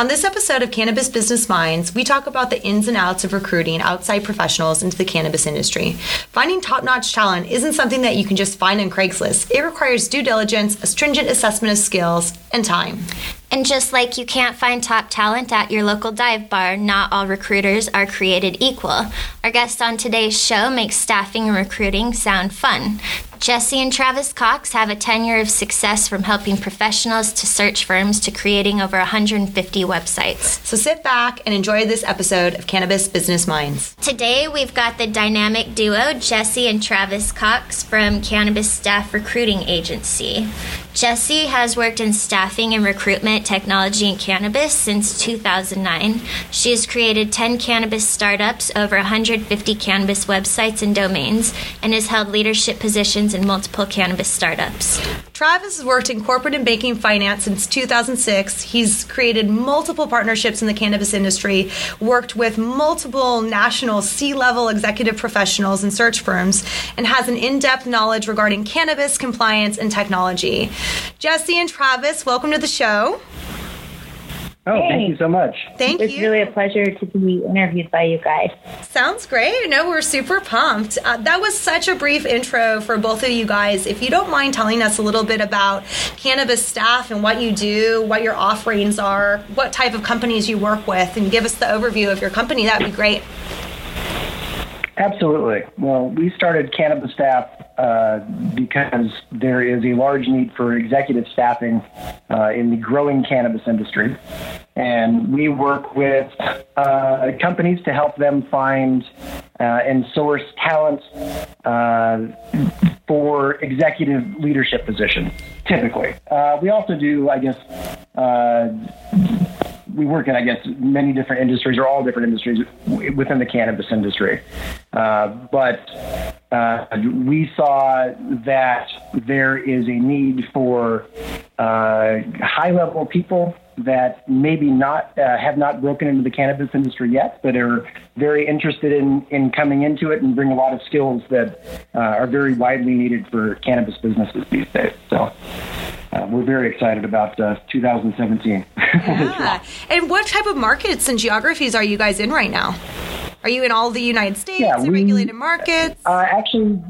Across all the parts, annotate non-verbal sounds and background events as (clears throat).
On this episode of Cannabis Business Minds, we talk about the ins and outs of recruiting outside professionals into the cannabis industry. Finding top notch talent isn't something that you can just find on Craigslist, it requires due diligence, a stringent assessment of skills, and time. And just like you can't find top talent at your local dive bar, not all recruiters are created equal. Our guest on today's show makes staffing and recruiting sound fun. Jesse and Travis Cox have a tenure of success from helping professionals to search firms to creating over 150 websites. So sit back and enjoy this episode of Cannabis Business Minds. Today we've got the dynamic duo Jesse and Travis Cox from Cannabis Staff Recruiting Agency. Jesse has worked in staffing and recruitment technology in cannabis since 2009. She has created 10 cannabis startups, over 150 cannabis websites and domains, and has held leadership positions in multiple cannabis startups. Travis has worked in corporate and banking finance since 2006. He's created multiple partnerships in the cannabis industry, worked with multiple national C level executive professionals and search firms, and has an in depth knowledge regarding cannabis compliance and technology. Jesse and Travis, welcome to the show. Oh, hey. thank you so much. Thank it's you. It's really a pleasure to be interviewed by you guys. Sounds great. No, we're super pumped. Uh, that was such a brief intro for both of you guys. If you don't mind telling us a little bit about cannabis staff and what you do, what your offerings are, what type of companies you work with, and give us the overview of your company, that'd be great. Absolutely. Well, we started Cannabis Staff uh, because there is a large need for executive staffing uh, in the growing cannabis industry. And we work with uh, companies to help them find uh, and source talent uh, for executive leadership positions, typically. We also do, I guess, we work in, I guess, many different industries or all different industries within the cannabis industry. Uh, but uh, we saw that there is a need for uh, high level people that maybe not uh, have not broken into the cannabis industry yet, but are very interested in, in coming into it and bring a lot of skills that uh, are very widely needed for cannabis businesses these days. So uh, we're very excited about uh, 2017. (laughs) yeah. and what type of markets and geographies are you guys in right now? Are you in all the United States yeah, we, regulated markets? Uh, actually,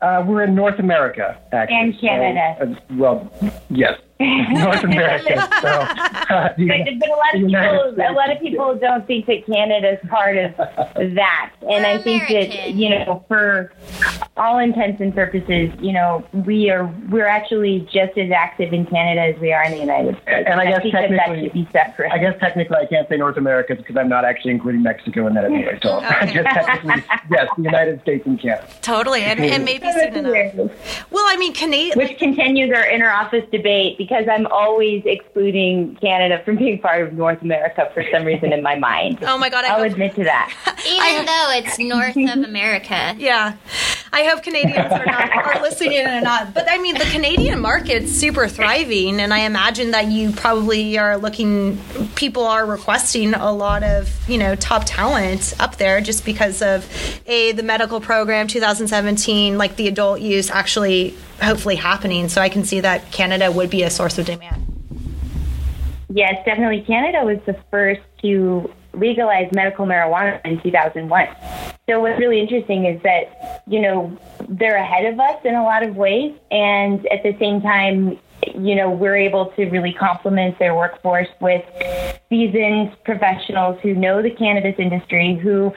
uh, we're in North America, actually. And Canada. So, uh, well, yes. (laughs) North America. So, uh, but, but, a lot of people, a lot of people don't think that Canada is part of that, and We're I think American. that you know, for all intents and purposes, you know, we are we're actually just as active in Canada as we are in the United States. And I guess I technically, that should be separate. I guess technically, I can't say North America because I'm not actually including Mexico in that anyway. So (laughs) I guess technically, yes, the United States and Canada. Totally, and, and maybe soon enough. Well, I mean, Canadian. Which continues our inter-office debate because I'm always excluding Canada from being part of North America for some reason in my mind. Oh my God! I I'll hope, admit to that. Even though it's (laughs) north of America. Yeah, I hope Canadians are not are (laughs) listening in or not. But I mean, the Canadian market's super thriving, and I imagine that you probably are looking. People are requesting a lot of you know top talent up there just because of a the medical program 2017, like the adult use actually hopefully happening. So I can see that Canada would be a source of demand. Yes, definitely. Canada was the first to legalize medical marijuana in 2001. So what's really interesting is that, you know, they're ahead of us in a lot of ways. And at the same time, you know, we're able to really complement their workforce with seasoned professionals who know the cannabis industry, who,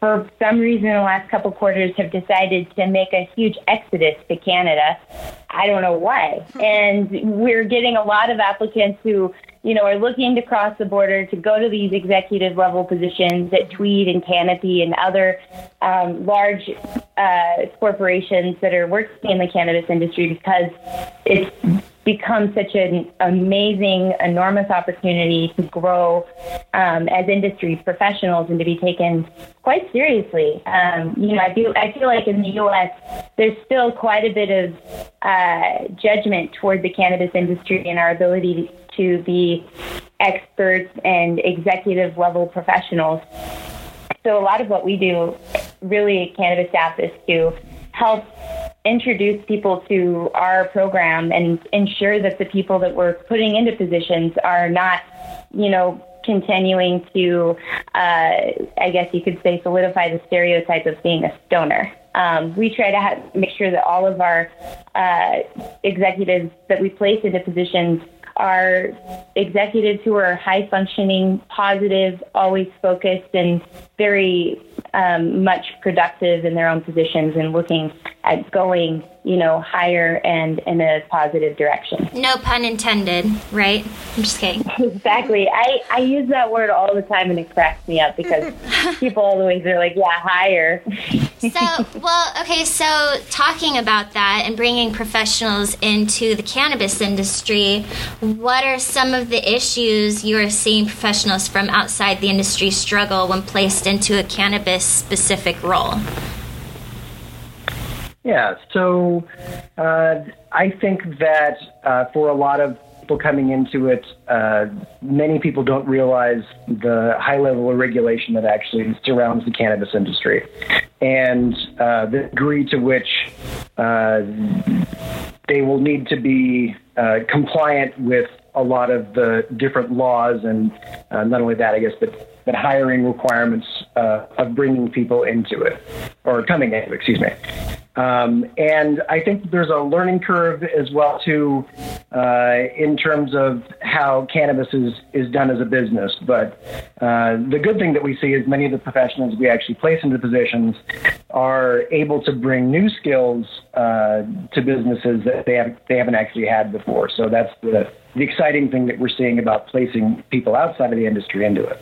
for some reason, in the last couple quarters have decided to make a huge exodus to Canada. I don't know why. Mm-hmm. And we're getting a lot of applicants who, you know, are looking to cross the border to go to these executive level positions at Tweed and Canopy and other um, large uh, corporations that are working in the cannabis industry because it's become such an amazing, enormous opportunity to grow um, as industry professionals and to be taken quite seriously. Um, you know, I feel I feel like in the U.S. there's still quite a bit of uh, judgment toward the cannabis industry and our ability to be experts and executive level professionals. So a lot of what we do, really, at Cannabis Staff, is to help introduce people to our program and ensure that the people that we're putting into positions are not, you know, continuing to, uh, I guess you could say, solidify the stereotype of being a stoner. Um, we try to have, make sure that all of our uh, executives that we place into positions are executives who are high functioning, positive, always focused, and very um, much productive in their own positions and looking at going, you know, higher and in a positive direction. No pun intended, right? I'm just kidding. (laughs) exactly. I, I use that word all the time and it cracks me up because (laughs) people always are like, yeah, higher. so, well, okay, so talking about that and bringing professionals into the cannabis industry, what are some of the issues you are seeing professionals from outside the industry struggle when placed into a cannabis specific role? Yeah, so uh, I think that uh, for a lot of people coming into it, uh, many people don't realize the high level of regulation that actually surrounds the cannabis industry. And uh, the degree to which uh, they will need to be uh, compliant with a lot of the different laws and not only that, I guess, but but hiring requirements of bringing people into it or coming it, excuse me. Um, and I think there's a learning curve as well too, uh, in terms of how cannabis is, is done as a business. But uh, the good thing that we see is many of the professionals we actually place into positions are able to bring new skills uh, to businesses that they have they haven't actually had before. So that's the the exciting thing that we're seeing about placing people outside of the industry into it.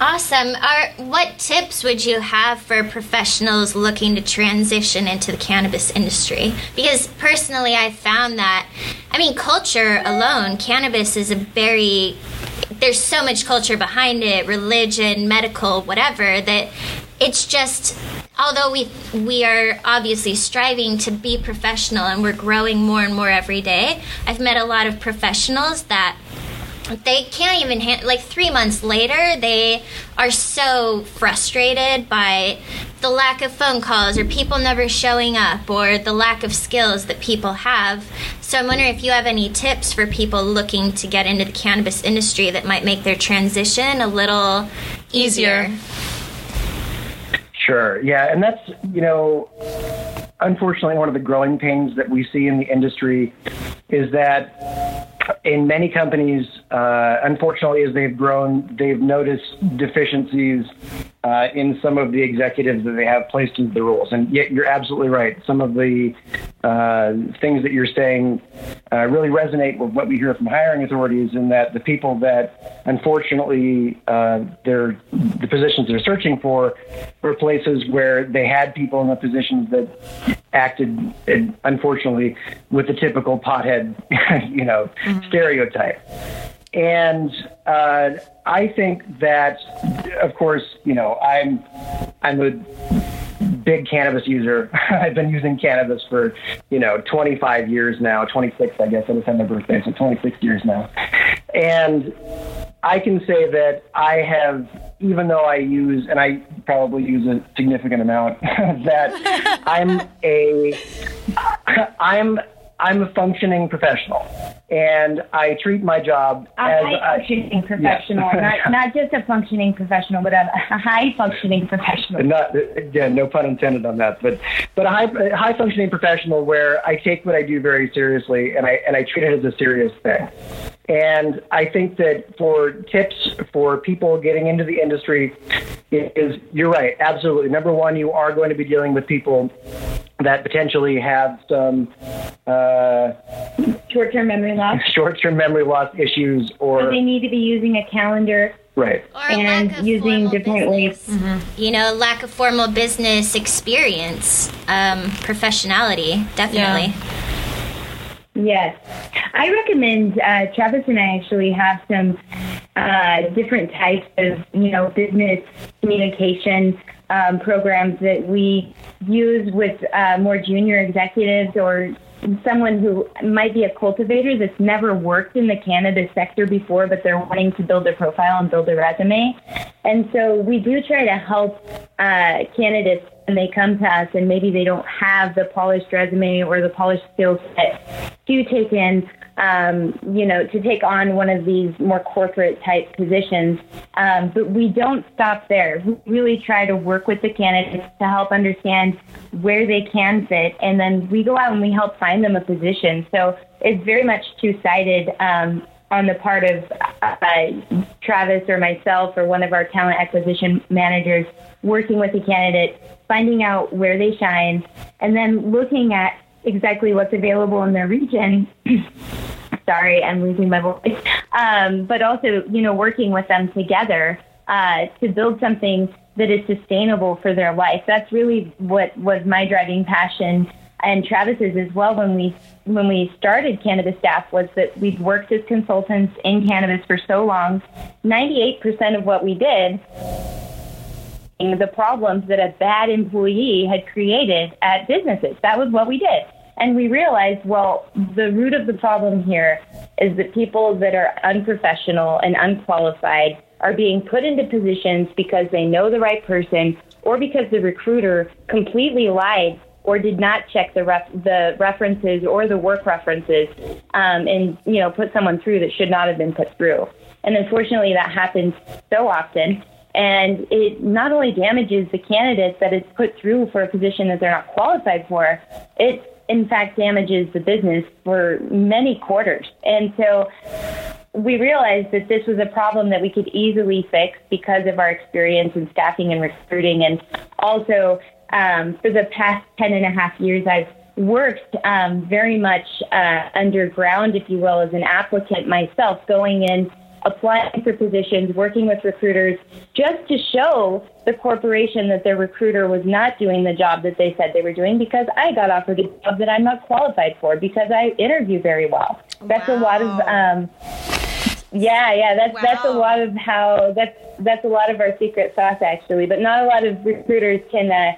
Awesome. What tips would you have for professionals looking to transition into the cannabis industry? Because personally, I've found that, I mean, culture alone, cannabis is a very, there's so much culture behind it, religion, medical, whatever, that it's just although we we are obviously striving to be professional and we're growing more and more every day i've met a lot of professionals that they can't even handle like three months later they are so frustrated by the lack of phone calls or people never showing up or the lack of skills that people have so i'm wondering if you have any tips for people looking to get into the cannabis industry that might make their transition a little easier, easier. Sure. Yeah. And that's, you know, unfortunately, one of the growing pains that we see in the industry is that in many companies, uh, unfortunately, as they've grown, they've noticed deficiencies uh, in some of the executives that they have placed into the roles. And yet, you're absolutely right. Some of the uh, things that you're saying uh, really resonate with what we hear from hiring authorities, in that the people that, unfortunately, uh, they're the positions they're searching for were places where they had people in the positions that acted, unfortunately, with the typical pothead, (laughs) you know, mm-hmm. stereotype. And uh, I think that, of course, you know, I'm I'm a big cannabis user. (laughs) I've been using cannabis for, you know, 25 years now, 26, I guess. I just had my birthday, so 26 years now. And I can say that I have, even though I use, and I probably use a significant amount, (laughs) that (laughs) I'm a, I'm I'm a functioning professional, and I treat my job as a as high functioning professional, not, (laughs) not just a functioning professional, but a, a high functioning professional. Not again, no pun intended on that, but but a high a high functioning professional where I take what I do very seriously, and I and I treat it as a serious thing. And I think that for tips for people getting into the industry is you're right, absolutely. Number one, you are going to be dealing with people that potentially have some uh, short-term memory loss, (laughs) short-term memory loss issues, or so they need to be using a calendar. Right. and using different business. ways. Mm-hmm. You know, lack of formal business experience, um, professionality, definitely. Yeah. Yes. I recommend, uh, Travis and I actually have some uh, different types of, you know, business communication um, programs that we use with uh, more junior executives or someone who might be a cultivator that's never worked in the cannabis sector before, but they're wanting to build their profile and build a resume. And so we do try to help uh, candidates when they come to us and maybe they don't have the polished resume or the polished skill set to take in um, you know, to take on one of these more corporate type positions. Um, but we don't stop there. We really try to work with the candidates to help understand where they can fit, and then we go out and we help find them a position. So it's very much two sided. Um, on the part of uh, Travis or myself or one of our talent acquisition managers working with a candidate, finding out where they shine, and then looking at exactly what's available in their region. (clears throat) Sorry, I'm losing my voice. Um, but also, you know, working with them together uh, to build something that is sustainable for their life. That's really what was my driving passion and Travis's as well when we when we started Cannabis Staff was that we'd worked as consultants in cannabis for so long. 98% of what we did the problems that a bad employee had created at businesses. That was what we did. And we realized, well, the root of the problem here is that people that are unprofessional and unqualified are being put into positions because they know the right person or because the recruiter completely lied or did not check the ref- the references or the work references um, and you know put someone through that should not have been put through. And unfortunately, that happens so often. And it not only damages the candidates that it's put through for a position that they're not qualified for, it in fact damages the business for many quarters. And so we realized that this was a problem that we could easily fix because of our experience in staffing and recruiting. And also, um, for the past 10 and a half years, I've worked um, very much uh, underground, if you will, as an applicant myself, going in applying for positions, working with recruiters, just to show the corporation that their recruiter was not doing the job that they said they were doing because I got offered a job that I'm not qualified for because I interview very well. That's wow. a lot of um, yeah, yeah, that's wow. that's a lot of how that's that's a lot of our secret sauce actually, but not a lot of recruiters can uh,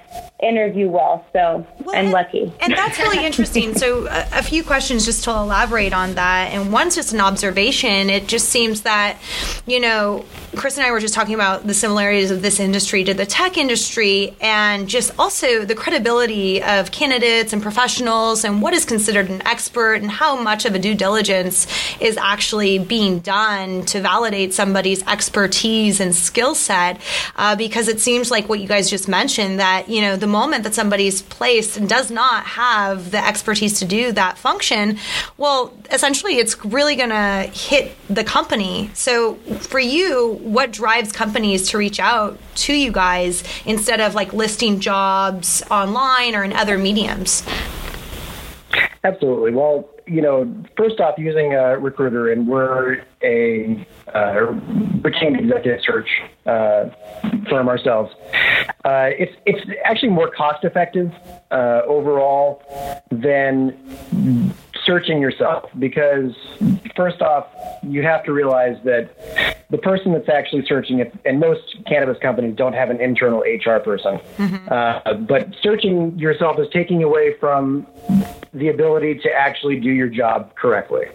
interview well. So well, I'm and, lucky. And that's really (laughs) interesting. so a, a, few questions just to elaborate on that, and one's just an observation. It just seems that you know Chris and I were just talking about the similarities of this industry to the tech industry, and just also the credibility of candidates and professionals, and what is considered an expert, and how much of a due diligence is actually being done to validate somebody's expertise and skill set. Uh, because it seems like what you guys just mentioned that you know the moment that somebody's placed and does not have the expertise to do that function, well, essentially it's really going to hit the company. So for you, what drives companies to reach out to you guys instead of like listing jobs online or in other mediums? Absolutely. Well, you know, first off, using a recruiter, and we're a uh, retained executive search uh, firm ourselves. Uh, it's it's actually more cost effective uh, overall than searching yourself because first off, you have to realize that the person that's actually searching it, and most cannabis companies don't have an internal HR person, mm-hmm. uh, but searching yourself is taking away from the ability to actually do your job correctly.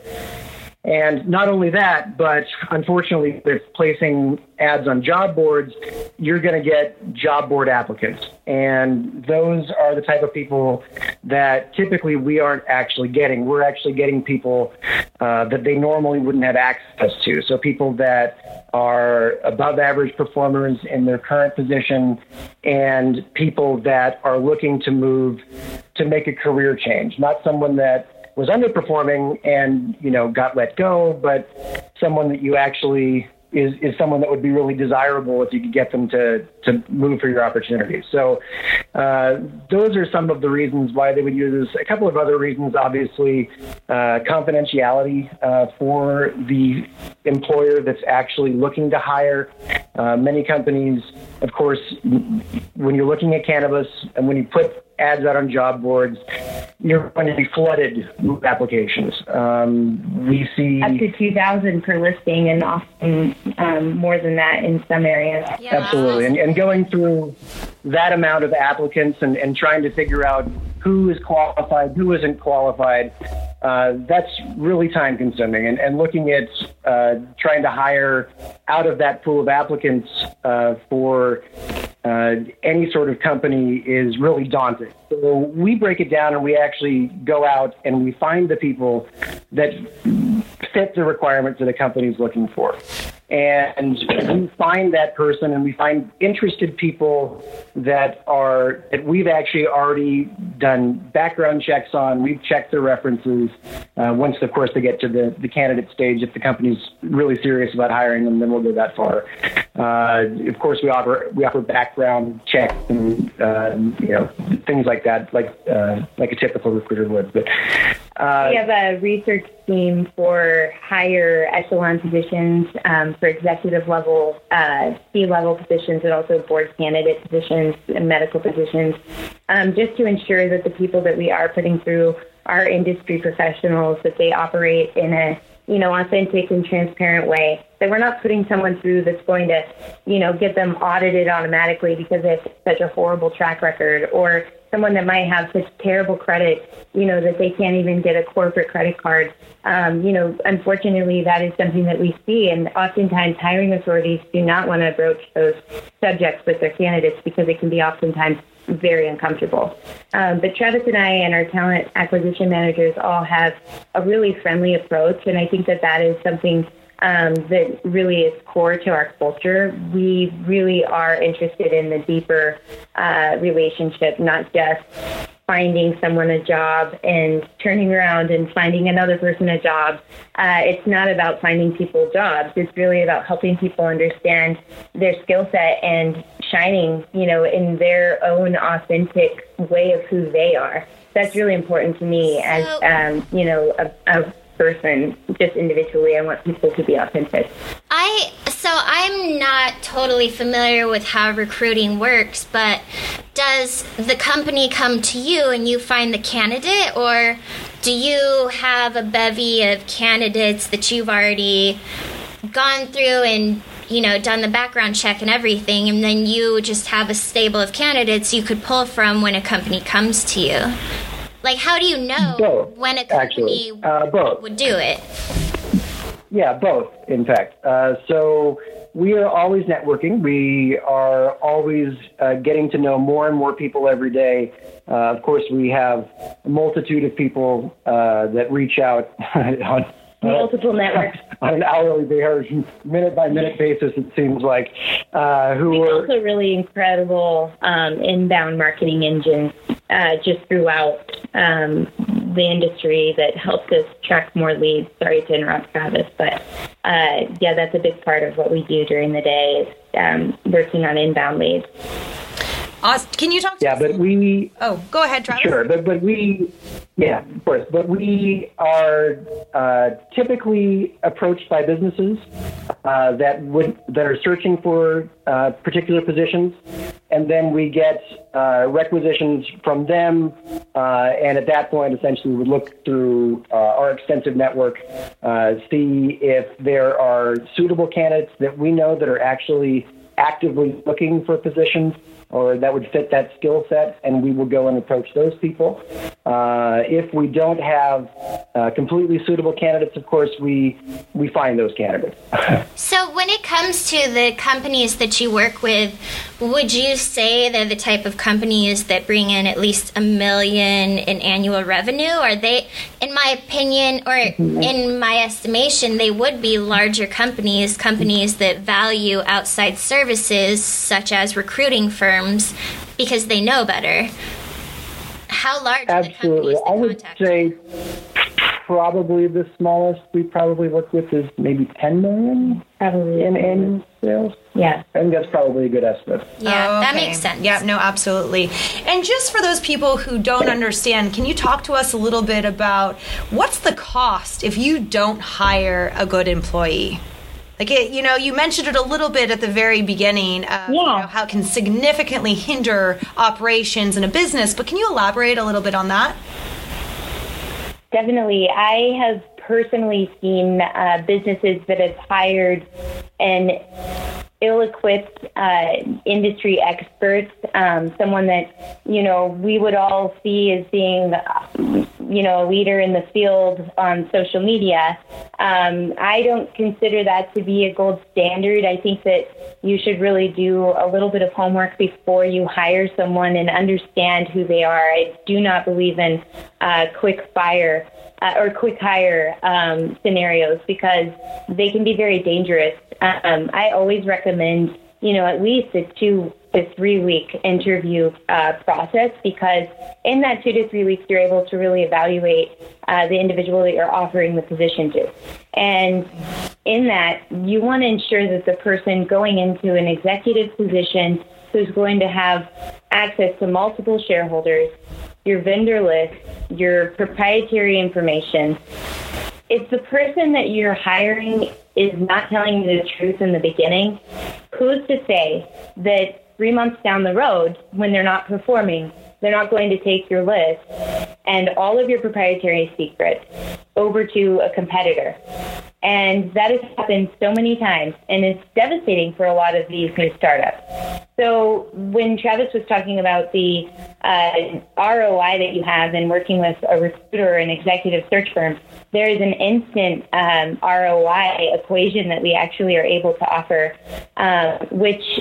And not only that, but unfortunately, with placing ads on job boards, you're going to get job board applicants. And those are the type of people that typically we aren't actually getting. We're actually getting people uh, that they normally wouldn't have access to. So people that are above average performers in their current position and people that are looking to move to make a career change, not someone that was underperforming and you know got let go, but someone that you actually is is someone that would be really desirable if you could get them to to move for your opportunity. So uh, those are some of the reasons why they would use this. A couple of other reasons, obviously, uh, confidentiality uh, for the employer that's actually looking to hire. Uh, many companies, of course, when you're looking at cannabis and when you put ads out on job boards, you're going to be flooded with applications. Um, we see up to 2,000 per listing, and often um, more than that in some areas. Yeah. Absolutely, and, and going through that amount of applicants and, and trying to figure out who is qualified, who isn't qualified, uh, that's really time consuming. And, and looking at uh, trying to hire out of that pool of applicants uh, for uh, any sort of company is really daunting. So we break it down and we actually go out and we find the people that fit the requirements that a company is looking for. And we find that person and we find interested people that are that we've actually already done background checks on. We've checked their references. Uh, once of course they get to the, the candidate stage if the company's really serious about hiring them then we'll go that far uh, of course we offer we offer background checks and uh, you know things like that like uh, like a typical recruiter would but uh, we have a research team for higher echelon positions, um, for executive level, uh, C level positions, and also board candidate positions and medical positions, um, just to ensure that the people that we are putting through are industry professionals, that they operate in a you know, authentic and transparent way. That we're not putting someone through that's going to, you know, get them audited automatically because they have such a horrible track record or someone that might have such terrible credit, you know, that they can't even get a corporate credit card. Um, you know, unfortunately, that is something that we see, and oftentimes hiring authorities do not want to broach those subjects with their candidates because it can be oftentimes very uncomfortable. Um, but Travis and I and our talent acquisition managers all have a really friendly approach, and I think that that is something um, that really is core to our culture. We really are interested in the deeper uh, relationship, not just finding someone a job and turning around and finding another person a job. Uh, it's not about finding people jobs. It's really about helping people understand their skill set and shining, you know, in their own authentic way of who they are. That's really important to me as, um, you know, a, a person just individually. I want people to be authentic. I so I'm not totally familiar with how recruiting works, but does the company come to you and you find the candidate or do you have a bevy of candidates that you've already gone through and you know done the background check and everything and then you just have a stable of candidates you could pull from when a company comes to you like, how do you know both, when a company uh, both. would do it? Yeah, both, in fact. Uh, so we are always networking. We are always uh, getting to know more and more people every day. Uh, of course, we have a multitude of people uh, that reach out (laughs) on multiple networks (laughs) on an hourly basis, minute by minute basis. It seems like uh, who we are also really incredible um, inbound marketing engines uh, just throughout um, the industry that helps us track more leads. Sorry to interrupt, Travis, but uh, yeah, that's a big part of what we do during the day is um, working on inbound leads. Awesome. Can you talk? yeah, but we. Oh, go ahead, Travis. Sure, but but we. Yeah, of course. But we are uh, typically approached by businesses uh, that would that are searching for uh, particular positions, and then we get uh, requisitions from them, uh, and at that point, essentially, we look through uh, our extensive network, see if there are suitable candidates that we know that are actually actively looking for positions or that would fit that skill set, and we will go and approach those people. Uh, if we don't have uh, completely suitable candidates, of course, we we find those candidates. (laughs) so, when it comes to the companies that you work with, would you say they're the type of companies that bring in at least a million in annual revenue? Are they, in my opinion, or in my estimation, they would be larger companies, companies that value outside services such as recruiting firms firms because they know better. How large Absolutely. I would say probably the smallest we probably work with is maybe 10 million probably in annual sales. Yeah. I think that's probably a good estimate. Yeah, oh, okay. that makes sense. Yeah, no, absolutely. And just for those people who don't understand, can you talk to us a little bit about what's the cost if you don't hire a good employee? Like it, you know, you mentioned it a little bit at the very beginning. Of, yeah. You know, how it can significantly hinder operations in a business. But can you elaborate a little bit on that? Definitely. I have personally seen uh, businesses that have hired an ill-equipped uh, industry experts, um, someone that you know we would all see as being you know, a leader in the field on social media. Um, I don't consider that to be a gold standard. I think that you should really do a little bit of homework before you hire someone and understand who they are. I do not believe in uh, quick fire uh, or quick hire um, scenarios because they can be very dangerous. Um, I always recommend, you know, at least a two to three week interview uh, process because in that two to three weeks, you're able to really evaluate uh, the individual that you're offering the position to. And in that, you want to ensure that the person going into an executive position who's going to have access to multiple shareholders, your vendor list, your proprietary information. If the person that you're hiring is not telling you the truth in the beginning, who's to say that three months down the road, when they're not performing, they're not going to take your list and all of your proprietary secrets over to a competitor. And that has happened so many times, and it's devastating for a lot of these new startups. So, when Travis was talking about the uh, ROI that you have in working with a recruiter or an executive search firm, there is an instant um, ROI equation that we actually are able to offer, uh, which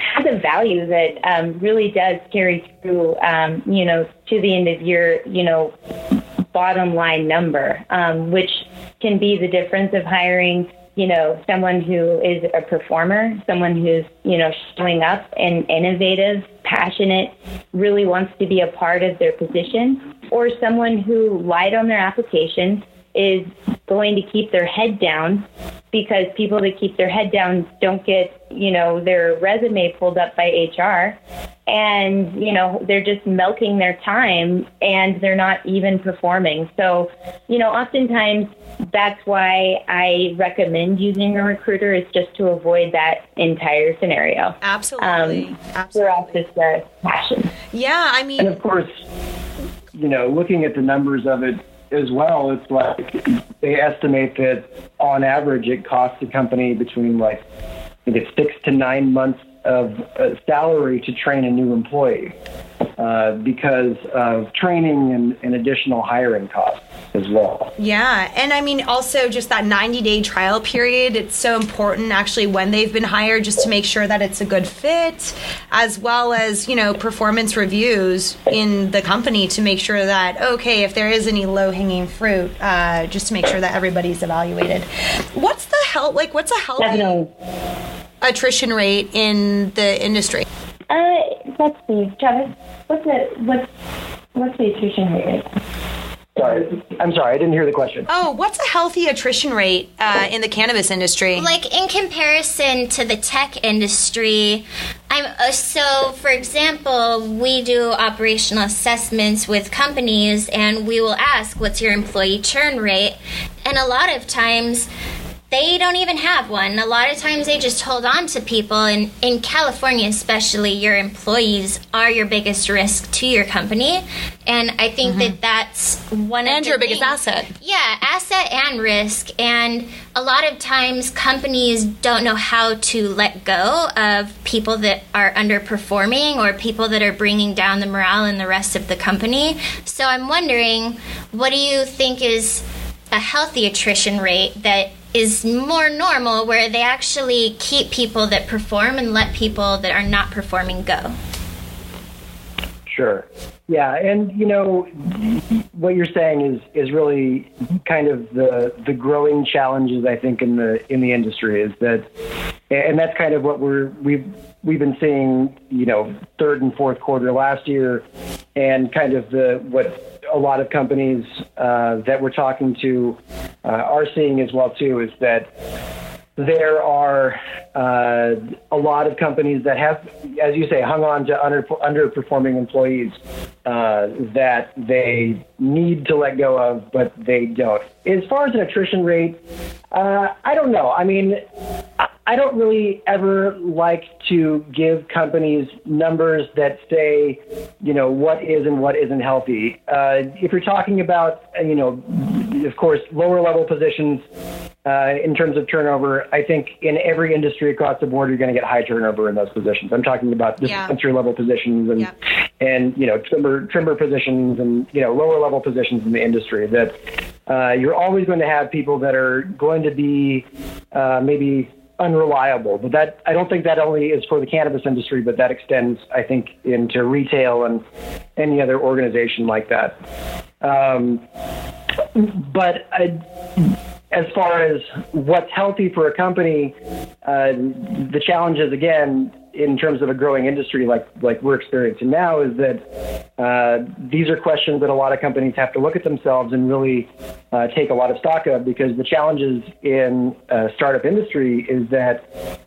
has a value that um, really does carry through, um, you know, to the end of your, you know, bottom line number, um, which can be the difference of hiring, you know, someone who is a performer, someone who's, you know, showing up and innovative, passionate, really wants to be a part of their position, or someone who lied on their application, is going to keep their head down because people that keep their head down don't get, you know, their resume pulled up by HR and, you know, they're just milking their time and they're not even performing. So, you know, oftentimes that's why I recommend using a recruiter is just to avoid that entire scenario. Absolutely. Um, Absolutely. For us, it's a passion. Yeah, I mean, And of course, you know, looking at the numbers of it as well, it's like they estimate that on average it costs the company between like I think it's six to nine months of uh, salary to train a new employee uh, because of training and, and additional hiring costs as well. Yeah, and I mean also just that 90 day trial period. It's so important actually when they've been hired just to make sure that it's a good fit, as well as you know performance reviews in the company to make sure that okay if there is any low hanging fruit, uh, just to make sure that everybody's evaluated. What's the hell like? What's a healthy Definitely. Attrition rate in the industry? Uh, let's see, Travis. What's the what's what's the attrition rate? Sorry, I'm sorry, I didn't hear the question. Oh, what's a healthy attrition rate uh, in the cannabis industry? like in comparison to the tech industry i'm uh, so for example we do operational assessments with companies and we will ask what's your employee churn rate and a lot of times they don't even have one. A lot of times they just hold on to people, and in California, especially, your employees are your biggest risk to your company. And I think that mm-hmm. that's one of and the your biggest things- asset. yeah, asset and risk. And a lot of times companies don't know how to let go of people that are underperforming or people that are bringing down the morale in the rest of the company. So I'm wondering, what do you think is a healthy attrition rate that is more normal where they actually keep people that perform and let people that are not performing go? Sure. Yeah, and you know what you're saying is is really kind of the the growing challenges I think in the in the industry is that, and that's kind of what we're we've we've been seeing you know third and fourth quarter last year, and kind of the what a lot of companies uh, that we're talking to uh, are seeing as well too is that there are uh, a lot of companies that have, as you say, hung on to under, underperforming employees uh, that they need to let go of, but they don't. As far as an attrition rate, uh, I don't know. I mean, I don't really ever like to give companies numbers that say, you know, what is and what isn't healthy. Uh, if you're talking about, uh, you know, of course, lower level positions, uh, in terms of turnover, I think in every industry across the board, you're going to get high turnover in those positions. I'm talking about dispensary yeah. level positions and and you know trimmer trimmer positions and you know lower level positions in the industry. That uh, you're always going to have people that are going to be uh, maybe unreliable. But that I don't think that only is for the cannabis industry, but that extends, I think, into retail and any other organization like that. Um, but I, as far as what's healthy for a company, uh, the challenge is again in terms of a growing industry like like we're experiencing now is that uh, these are questions that a lot of companies have to look at themselves and really uh, take a lot of stock of because the challenges in startup industry is that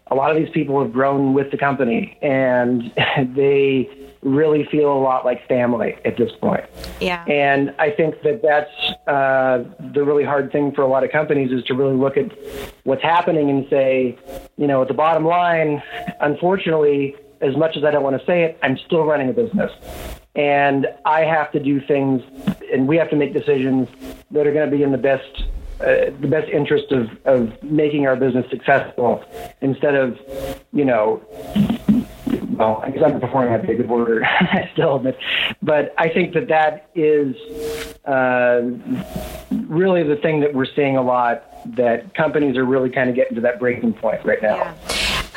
a lot of these people have grown with the company and (laughs) they really feel a lot like family at this point. Yeah. And I think that that's uh, the really hard thing for a lot of companies is to really look at what's happening and say, you know, at the bottom line, unfortunately, as much as I don't want to say it, I'm still running a business. And I have to do things, and we have to make decisions that are going to be in the best uh, the best interest of, of making our business successful instead of, you know, well, I guess I'm performing at a good word still, but, but I think that that is uh, really the thing that we're seeing a lot that companies are really kind of getting to that breaking point right now. Yeah.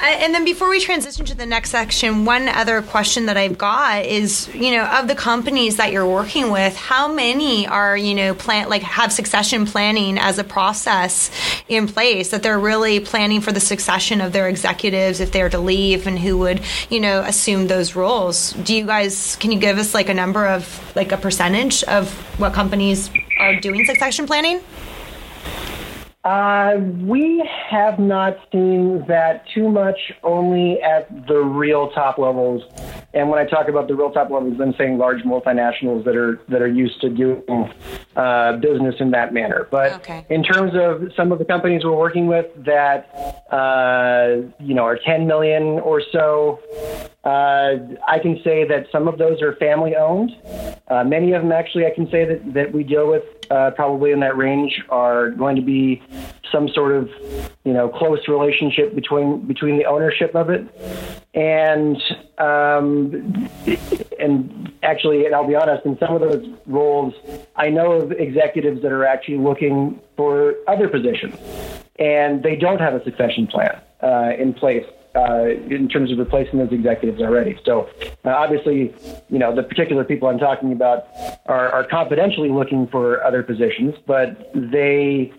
And then before we transition to the next section, one other question that I've got is, you know, of the companies that you're working with, how many are, you know, plan like have succession planning as a process in place that they're really planning for the succession of their executives if they're to leave and who would, you know, assume those roles? Do you guys can you give us like a number of like a percentage of what companies are doing succession planning? Uh, we have not seen that too much, only at the real top levels. And when I talk about the real top levels, I'm saying large multinationals that are that are used to doing uh, business in that manner. But okay. in terms of some of the companies we're working with that uh, you know are 10 million or so, uh, I can say that some of those are family owned. Uh, many of them, actually, I can say that, that we deal with uh, probably in that range are going to be some sort of you know close relationship between between the ownership of it and um, and actually and I'll be honest in some of those roles I know of executives that are actually looking for other positions and they don't have a succession plan uh, in place uh, in terms of replacing those executives already. So uh, obviously, you know, the particular people I'm talking about are, are confidentially looking for other positions, but they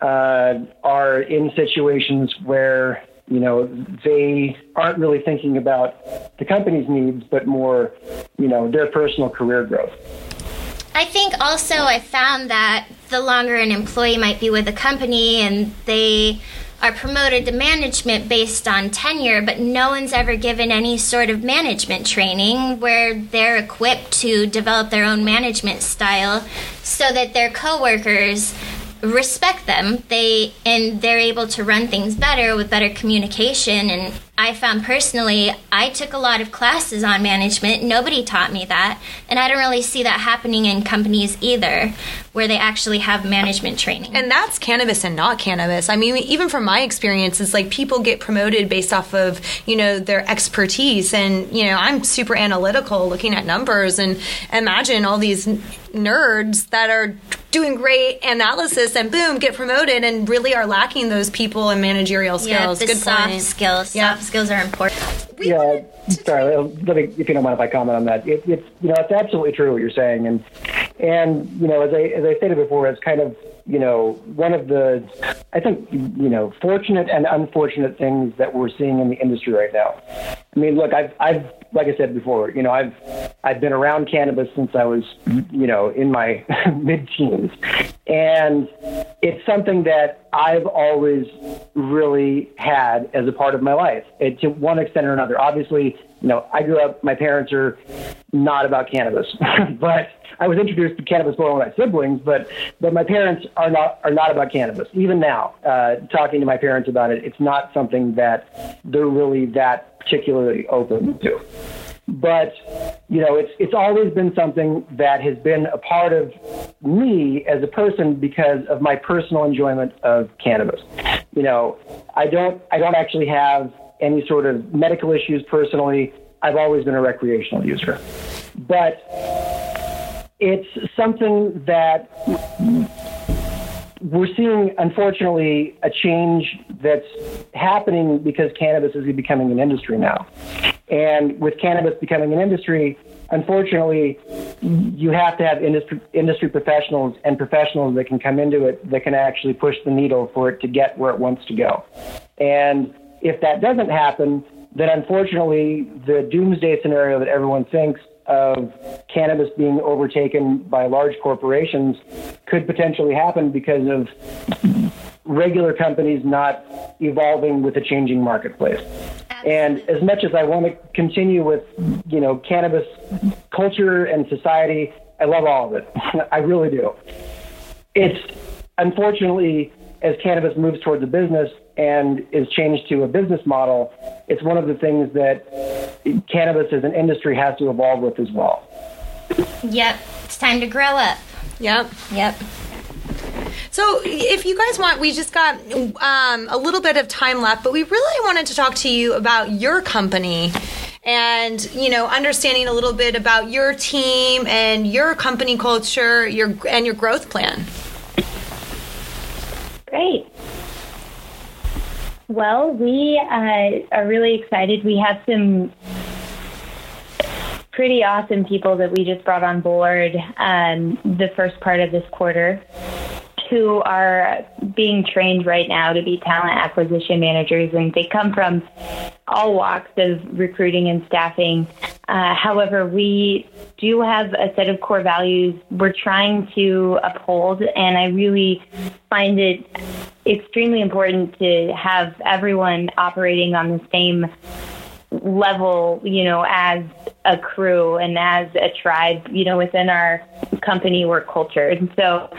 uh, are in situations where you know they aren't really thinking about the company's needs, but more, you know, their personal career growth. I think also I found that the longer an employee might be with a company and they are promoted to management based on tenure, but no one's ever given any sort of management training where they're equipped to develop their own management style so that their coworkers respect them. They and they're able to run things better with better communication and I found personally, I took a lot of classes on management. Nobody taught me that. And I don't really see that happening in companies either, where they actually have management training. And that's cannabis and not cannabis. I mean, even from my experience, it's like people get promoted based off of, you know, their expertise. And, you know, I'm super analytical looking at numbers and imagine all these nerds that are doing great analysis and boom, get promoted and really are lacking those people and managerial skills. Yeah, Good soft point. skills. Yeah skills are important. We yeah, sorry. Let me, if you don't mind if I comment on that. It, it's you know it's absolutely true what you're saying, and and you know as I as I stated before, it's kind of you know one of the I think you know fortunate and unfortunate things that we're seeing in the industry right now. I mean, look, I've I've like I said before, you know, I've I've been around cannabis since I was, you know, in my (laughs) mid-teens, and it's something that I've always really had as a part of my life, it, to one extent or another. Obviously, you know, I grew up. My parents are not about cannabis, (laughs) but I was introduced to cannabis by my siblings. But but my parents are not are not about cannabis. Even now, uh, talking to my parents about it, it's not something that they're really that particularly open to. but you know, it's it's always been something that has been a part of me as a person because of my personal enjoyment of cannabis. You know, I don't I don't actually have any sort of medical issues personally. I've always been a recreational user, but it's something that we're seeing, unfortunately, a change that's happening because cannabis is becoming an industry now. And with cannabis becoming an industry, unfortunately, you have to have industry, industry professionals and professionals that can come into it that can actually push the needle for it to get where it wants to go. And if that doesn't happen, then unfortunately, the doomsday scenario that everyone thinks of cannabis being overtaken by large corporations could potentially happen because of regular companies not evolving with a changing marketplace. And as much as I want to continue with, you know, cannabis culture and society, I love all of it. (laughs) I really do. It's unfortunately, as cannabis moves towards a business and is changed to a business model, it's one of the things that cannabis as an industry has to evolve with as well. Yep, it's time to grow up. Yep. Yep. So, if you guys want, we just got um, a little bit of time left, but we really wanted to talk to you about your company and you know understanding a little bit about your team and your company culture your and your growth plan Great. Well, we uh, are really excited. We have some pretty awesome people that we just brought on board um, the first part of this quarter who are being trained right now to be talent acquisition managers, and they come from all walks of recruiting and staffing. Uh, however, we do have a set of core values we're trying to uphold, and I really find it extremely important to have everyone operating on the same level, you know, as a crew and as a tribe, you know, within our company work culture. And so,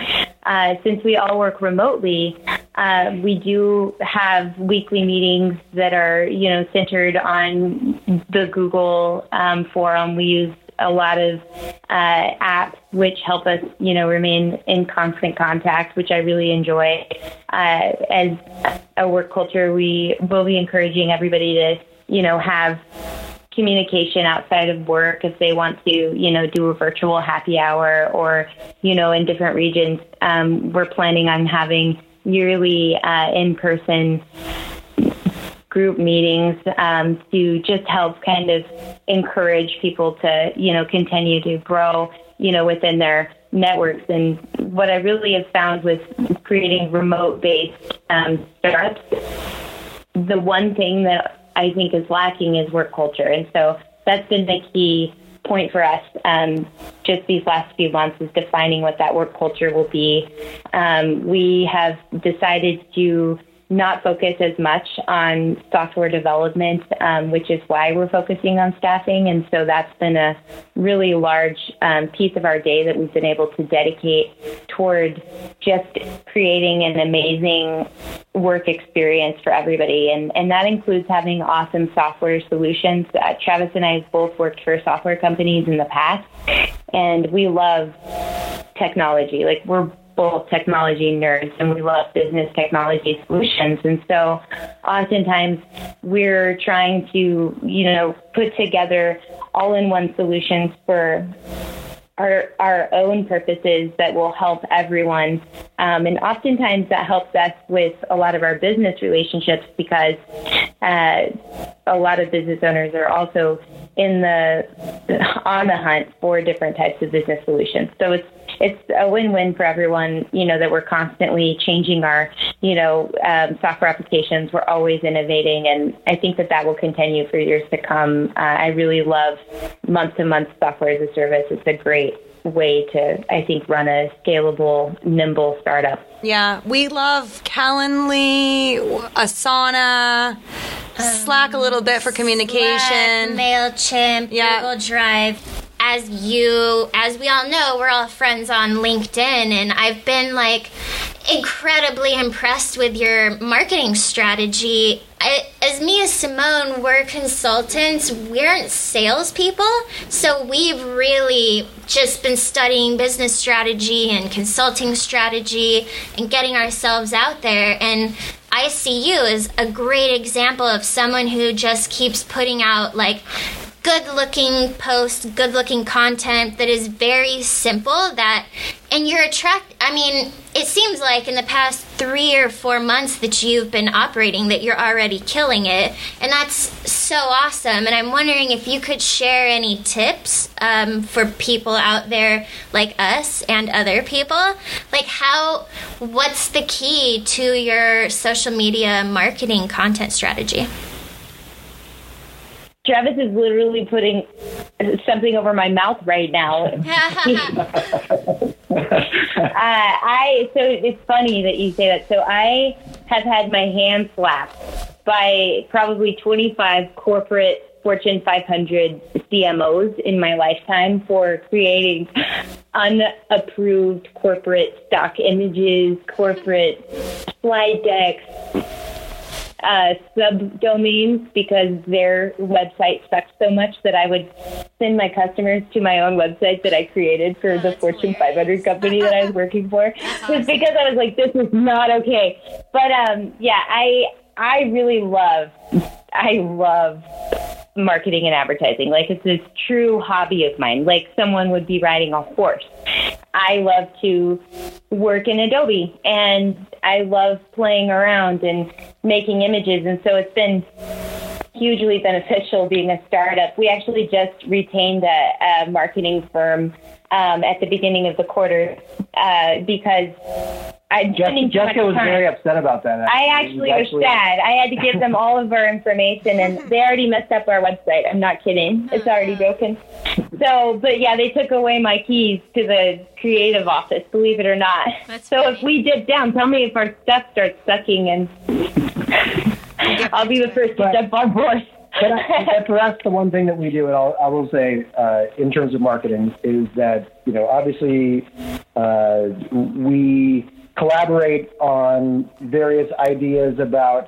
uh, since we all work remotely, uh, we do have weekly meetings that are, you know, centered on the Google um, forum. We use a lot of uh, apps which help us, you know, remain in constant contact, which I really enjoy. Uh, as a work culture, we will be encouraging everybody to, you know, have communication outside of work if they want to, you know, do a virtual happy hour or, you know, in different regions. Um, we're planning on having yearly uh, in-person group meetings um, to just help kind of encourage people to, you know, continue to grow, you know, within their networks. And what I really have found with creating remote-based um, startups, the one thing that I think is lacking is work culture, and so that's been the key point for us um, just these last few months is defining what that work culture will be. Um, we have decided to not focus as much on software development, um, which is why we're focusing on staffing. And so that's been a really large um, piece of our day that we've been able to dedicate toward just creating an amazing work experience for everybody. And, and that includes having awesome software solutions. Uh, Travis and I have both worked for software companies in the past, and we love technology. Like we're both technology nerds and we love business technology solutions. And so oftentimes we're trying to, you know, put together all in one solutions for our, our own purposes that will help everyone. Um, and oftentimes that helps us with a lot of our business relationships because uh, a lot of business owners are also in the on the hunt for different types of business solutions. So it's it's a win-win for everyone. You know that we're constantly changing our you know um, software applications. We're always innovating, and I think that that will continue for years to come. Uh, I really love month-to-month software as a service. It's a great way to, I think, run a scalable, nimble startup. Yeah, we love Calendly, Asana, Slack a little bit for communication. Slack, MailChimp, Yeah. Google Drive. As you, as we all know, we're all friends on LinkedIn, and I've been like incredibly impressed with your marketing strategy. I, as me as Simone, we're consultants, we aren't salespeople. So we've really just been studying business strategy and consulting strategy and getting ourselves out there. And I see you as a great example of someone who just keeps putting out like good looking post, good looking content that is very simple that and you're attract I mean, it seems like in the past 3 or 4 months that you've been operating that you're already killing it and that's so awesome and I'm wondering if you could share any tips um, for people out there like us and other people like how what's the key to your social media marketing content strategy Travis is literally putting something over my mouth right now. (laughs) (laughs) uh, I so it's funny that you say that. So I have had my hand slapped by probably 25 corporate Fortune 500 CMOs in my lifetime for creating unapproved corporate stock images, corporate slide decks, uh, subdomains because their website sucks so much that I would send my customers to my own website that I created for oh, the Fortune hilarious. 500 company that I was working for. (laughs) Just because I was like, this is not okay. But um, yeah, I I really love I love marketing and advertising. Like it's a true hobby of mine. Like someone would be riding a horse. I love to work in Adobe and I love playing around and making images. And so it's been hugely beneficial being a startup. We actually just retained a, a marketing firm um, at the beginning of the quarter uh, because I Jessica, Jessica was very upset about that. Actually. I actually was, actually sad. I had to give them all of our information, and (laughs) they already messed up our website. I'm not kidding. It's already broken. So, but yeah, they took away my keys to the creative office. Believe it or not. That's so funny. if we dip down, tell me if our stuff starts sucking, and I'll be the first to jump on board. But, I, but for us, the one thing that we do, and I'll, I will say, uh, in terms of marketing, is that you know, obviously, uh, we collaborate on various ideas about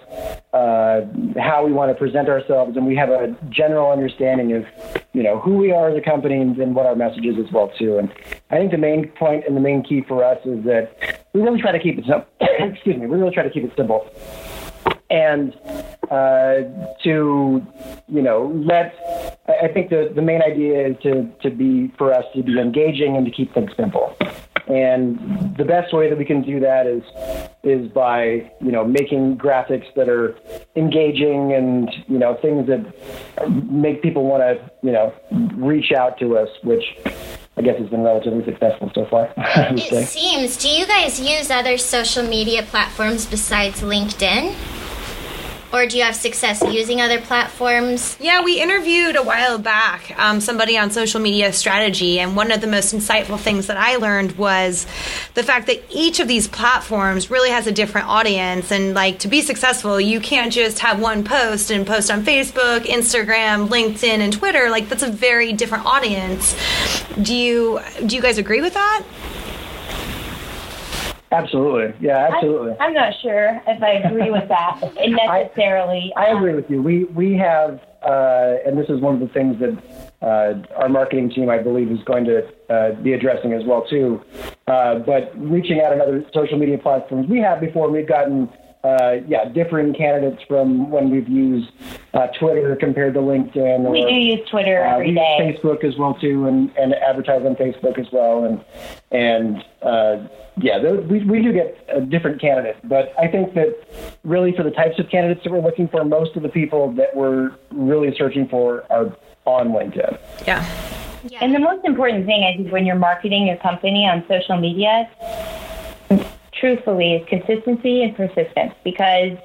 uh, how we want to present ourselves, and we have a general understanding of, you know, who we are as a company and what our message is as well too. And I think the main point and the main key for us is that we really try to keep it simple. (coughs) excuse me, we really try to keep it simple, and uh, to you know let. I think the the main idea is to to be for us to be engaging and to keep things simple. And the best way that we can do that is is by you know making graphics that are engaging and you know things that make people want to you know reach out to us, which I guess has been relatively successful so far. (laughs) it seems. Do you guys use other social media platforms besides LinkedIn? Or do you have success using other platforms? Yeah, we interviewed a while back um, somebody on social media strategy, and one of the most insightful things that I learned was the fact that each of these platforms really has a different audience. And like to be successful, you can't just have one post and post on Facebook, Instagram, LinkedIn, and Twitter. Like that's a very different audience. Do you do you guys agree with that? Absolutely. Yeah, absolutely. I, am not sure if I agree with that (laughs) necessarily. I, I agree with you. We we have, uh, and this is one of the things that uh, our marketing team, I believe, is going to uh, be addressing as well too. Uh, but reaching out on other social media platforms, we have before. We've gotten uh, yeah, differing candidates from when we've used uh, Twitter compared to LinkedIn. Or, we do use Twitter uh, every day. Facebook as well too, and, and advertise on Facebook as well, and and uh, yeah, those, we we do get a different candidate, but I think that really for the types of candidates that we're looking for, most of the people that we're really searching for are on LinkedIn. Yeah. Yeah. And the most important thing, I think, when you're marketing your company on social media truthfully is consistency and persistence because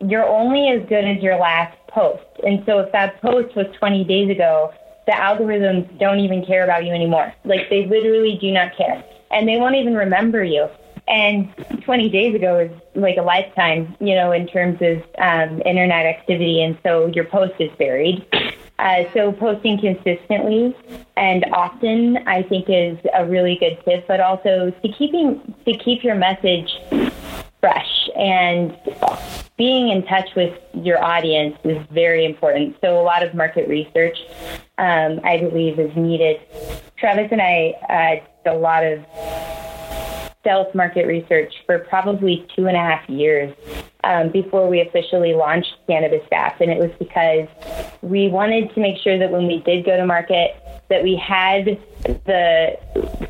you're only as good as your last post. And so if that post was 20 days ago, the algorithms don't even care about you anymore. Like they literally do not care. And they won't even remember you. And 20 days ago is like a lifetime, you know, in terms of um, internet activity. And so your post is buried. Uh, so posting consistently and often, I think, is a really good tip. But also to keeping to keep your message fresh. And being in touch with your audience is very important. So a lot of market research, um, I believe, is needed. Travis and I uh, did a lot of stealth market research for probably two and a half years um, before we officially launched Cannabis Staff, and it was because we wanted to make sure that when we did go to market, that we had the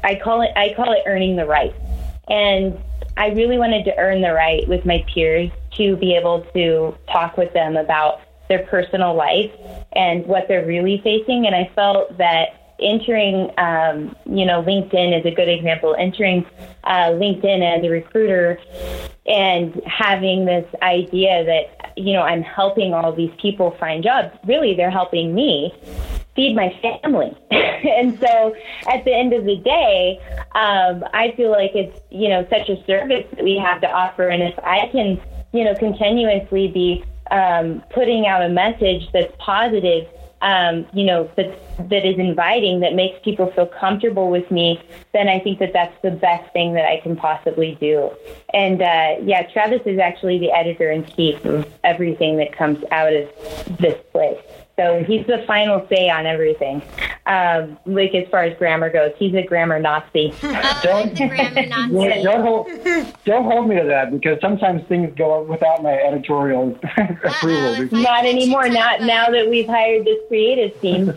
I call it I call it earning the right, and I really wanted to earn the right with my peers to be able to talk with them about their personal life and what they're really facing, and I felt that entering, um, you know, LinkedIn is a good example. Entering uh, LinkedIn as a recruiter and having this idea that, you know, I'm helping all these people find jobs. Really, they're helping me feed my family. (laughs) and so at the end of the day, um, I feel like it's, you know, such a service that we have to offer. And if I can, you know, continuously be um, putting out a message that's positive um, you know, that, that is inviting, that makes people feel comfortable with me, then I think that that's the best thing that I can possibly do. And uh, yeah, Travis is actually the editor in chief of everything that comes out of this place. So he's the final say on everything. Um, like as far as grammar goes, he's a grammar Nazi. (laughs) don't, grammar (laughs) Nazi. Don't hold, don't hold me to that because sometimes things go without my editorial (laughs) approval. Uh-uh. Not anymore. Not now that we've hired this creative team.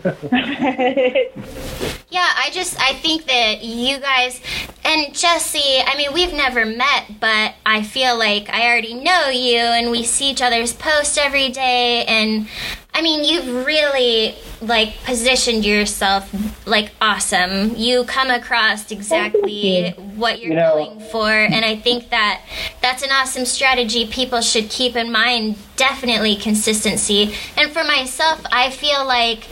yeah, I just I think that you guys and Jesse. I mean, we've never met, but I feel like I already know you, and we see each other's posts every day, and I mean, you've really like positioned yourself like awesome. You come across exactly what you're You know- going for, and I think that that's an awesome strategy people should keep in mind. Definitely consistency. And for myself, I feel like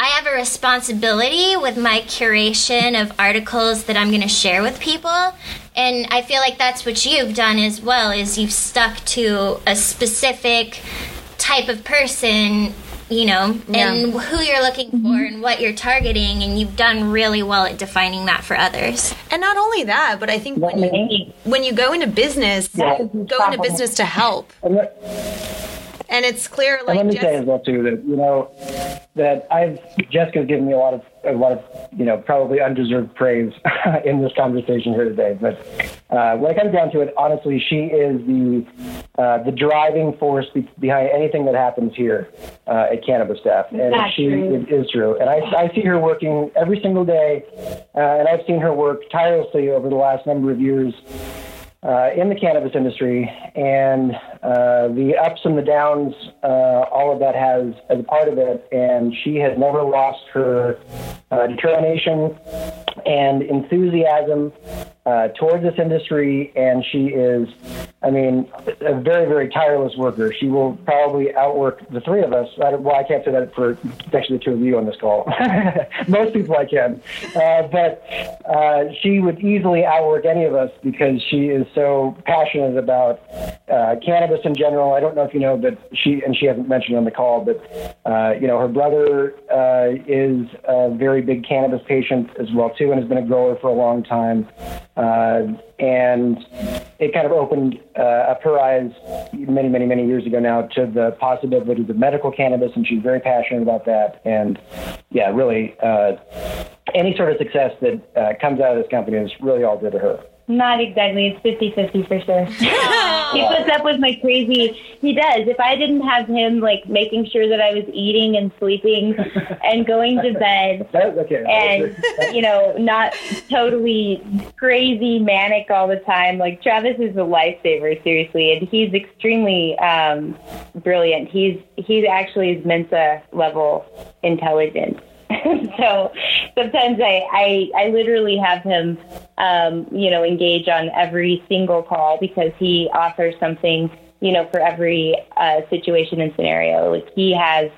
I have a responsibility with my curation of articles that I'm going to share with people. And I feel like that's what you've done as well is you've stuck to a specific type of person, you know, and who you're looking for and what you're targeting and you've done really well at defining that for others. And not only that, but I think when you, when you go into business, Yeah. go into business to help. And let, And it's clear, and like, let me Jess- say as well too that you know that I've Jessica's given me a lot of a lot of you know probably undeserved praise (laughs) in this conversation here today. But uh, when it comes down to it, honestly, she is the uh, the driving force be- behind anything that happens here uh, at Cannabis Staff, and she true. it is true. And I, I see her working every single day, uh, and I've seen her work tirelessly over the last number of years uh, in the cannabis industry, and uh, the ups and the downs, uh, all of that has as a part of it. And she has never lost her uh, determination and enthusiasm uh, towards this industry, and she is, I mean, a very, very tireless worker. She will probably outwork the three of us. I well, I can't say that for actually the two of you on this call. (laughs) Most people I can, uh, but uh, she would easily outwork any of us because she is so passionate about uh, cannabis in general. I don't know if you know, but she and she hasn't mentioned on the call, but uh, you know, her brother uh, is a very big cannabis patient as well too, and has been a grower for a long time. Uh, and it kind of opened uh, up her eyes many, many, many years ago now to the possibilities of medical cannabis, and she's very passionate about that. And yeah, really, uh, any sort of success that comes out of this company is really all good to her. Not exactly. It's 50 50 for sure. (laughs) (laughs) he puts up with my crazy. He does. If I didn't have him, like, making sure that I was eating and sleeping (laughs) and going to bed That, okay. and, you know, not totally crazy manic all the time, like, Travis is a lifesaver, seriously. And he's extremely um, brilliant. He's, he's actually is Mensa level intelligent. (laughs) so sometimes I, I I literally have him um, you know engage on every single call because he offers something you know for every uh, situation and scenario. Like he has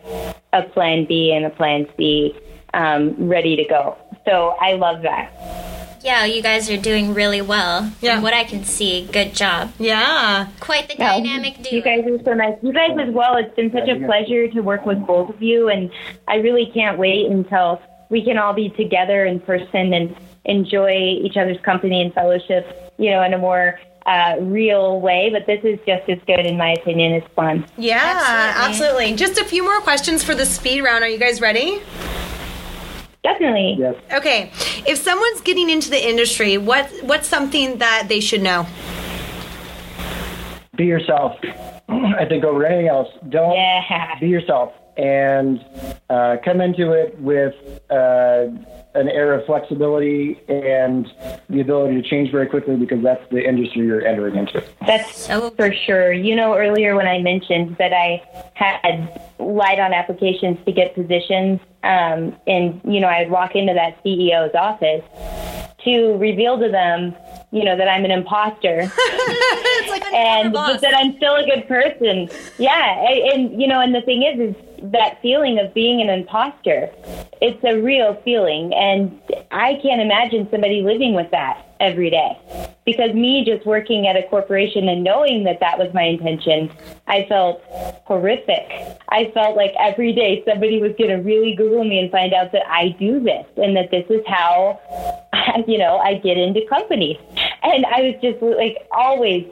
a plan B and a plan C um, ready to go. So I love that. Yeah, you guys are doing really well. Yeah. From what I can see, good job. yeah. Quite the Yeah, dynamic duo. You guys are so nice. You guys as well. It's been such a pleasure to work with both of you, and I really can't wait until we can all be together in person and enjoy each other's company and fellowship, you know, in a more uh, real way, but this is just as good, in my opinion. It's fun. Yeah, absolutely. Absolutely. Just a few more questions for the speed round. Are you guys ready? Definitely. Yes. Okay. If someone's getting into the industry, what what's something that they should know? Be yourself. (clears throat) I think over anything else, don't Yeah. be yourself and uh, come into it with uh, an air of flexibility and the ability to change very quickly because that's the industry you're entering into. That's for sure. You know, earlier when I mentioned that I had lied on applications to get positions, um, and you know, I'd walk into that CEO's office to reveal to them, you know, that I'm an imposter. (laughs) it's like and but that I'm still a good person. Yeah, and, and you know, and the thing is, is that feeling of being an imposter. It's a real feeling, and I can't imagine somebody living with that every day. Because me just working at a corporation and knowing that that was my intention, I felt horrific. I felt like every day somebody was going to really Google me and find out that I do this and that this is how, (laughs) you know, I get into companies. And I was just like always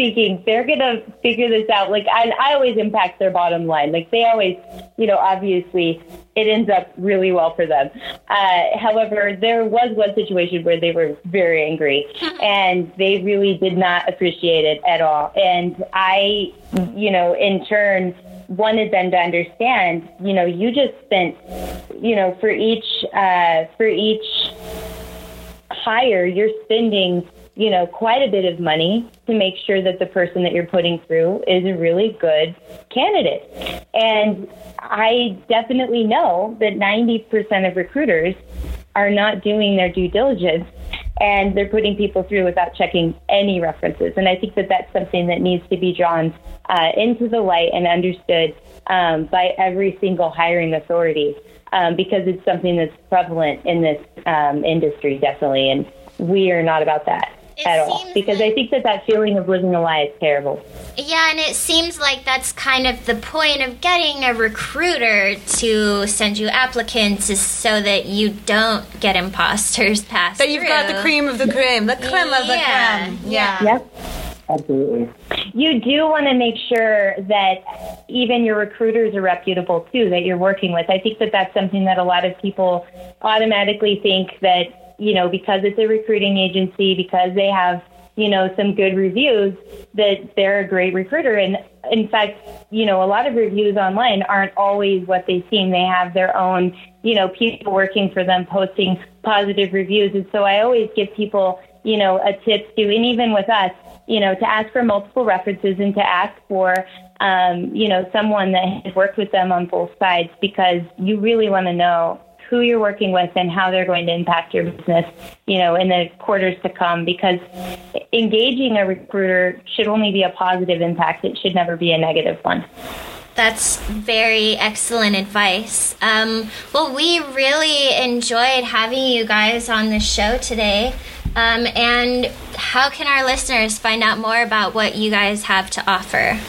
thinking they're going to figure this out. Like I, I always impact their bottom line. Like they always, you know, obviously it ends up really well for them. Uh, however, there was one situation where they were very angry (laughs) and they really did not appreciate it at all. And I, you know, in turn, wanted them to understand, you know, you just spent, you know, for each, uh, for each hire, you're spending, you know, quite a bit of money to make sure that the person that you're putting through is a really good candidate. And I definitely know that 90% of recruiters are not doing their due diligence and they're putting people through without checking any references. And I think that that's something that needs to be drawn uh, into the light and understood um, by every single hiring authority um, because it's something that's prevalent in this um, industry, definitely. And we are not about that at all because like- I think that that feeling of living a lie is terrible. Yeah, and it seems like that's kind of the point of getting a recruiter to send you applicants is so that you don't get imposters passed. that you've got the cream of the cream, the creme of the Yeah, creme. yeah. Yep. Absolutely. You do want to make sure that even your recruiters are reputable too, that you're working with. I think that that's something that a lot of people automatically think that, you know, because it's a recruiting agency, because they have, you know, some good reviews, that they're a great recruiter. And in fact, you know, a lot of reviews online aren't always what they seem. They have their own, you know, people working for them posting positive reviews. And so I always give people, you know, a tip to, and even with us, you know, to ask for multiple references and to ask for, um, you know, someone that has worked with them on both sides because you really want to know who you're working with and how they're going to impact your business, you know, in the quarters to come because engaging a recruiter should only be a positive impact. It should never be a negative one. That's very excellent advice. Um, well, we really enjoyed having you guys on the show today. Um, and how can our listeners find out more about what you guys have to offer?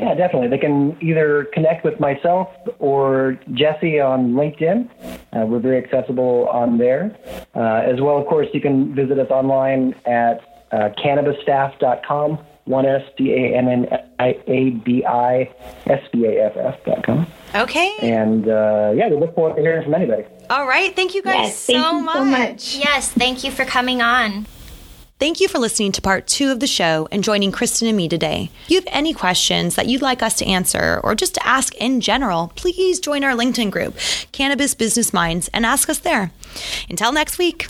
Yeah, definitely. They can either connect with myself or Jesse on LinkedIn. Uh, we're very accessible on there. Uh, as well, of course, you can visit us online at uh, cannabisstaff.com. One S D A N N I A B I S B A F F dot com. Okay. And uh, yeah, we look forward to hearing from anybody. All right. Thank you guys Yes, thank so, you much. so much. Yes, thank you for coming on. Thank you for listening to part two of the show and joining Kristen and me today. If you have any questions that you'd like us to answer or just to ask in general, please join our LinkedIn group, Cannabis Business Minds, and ask us there. Until next week.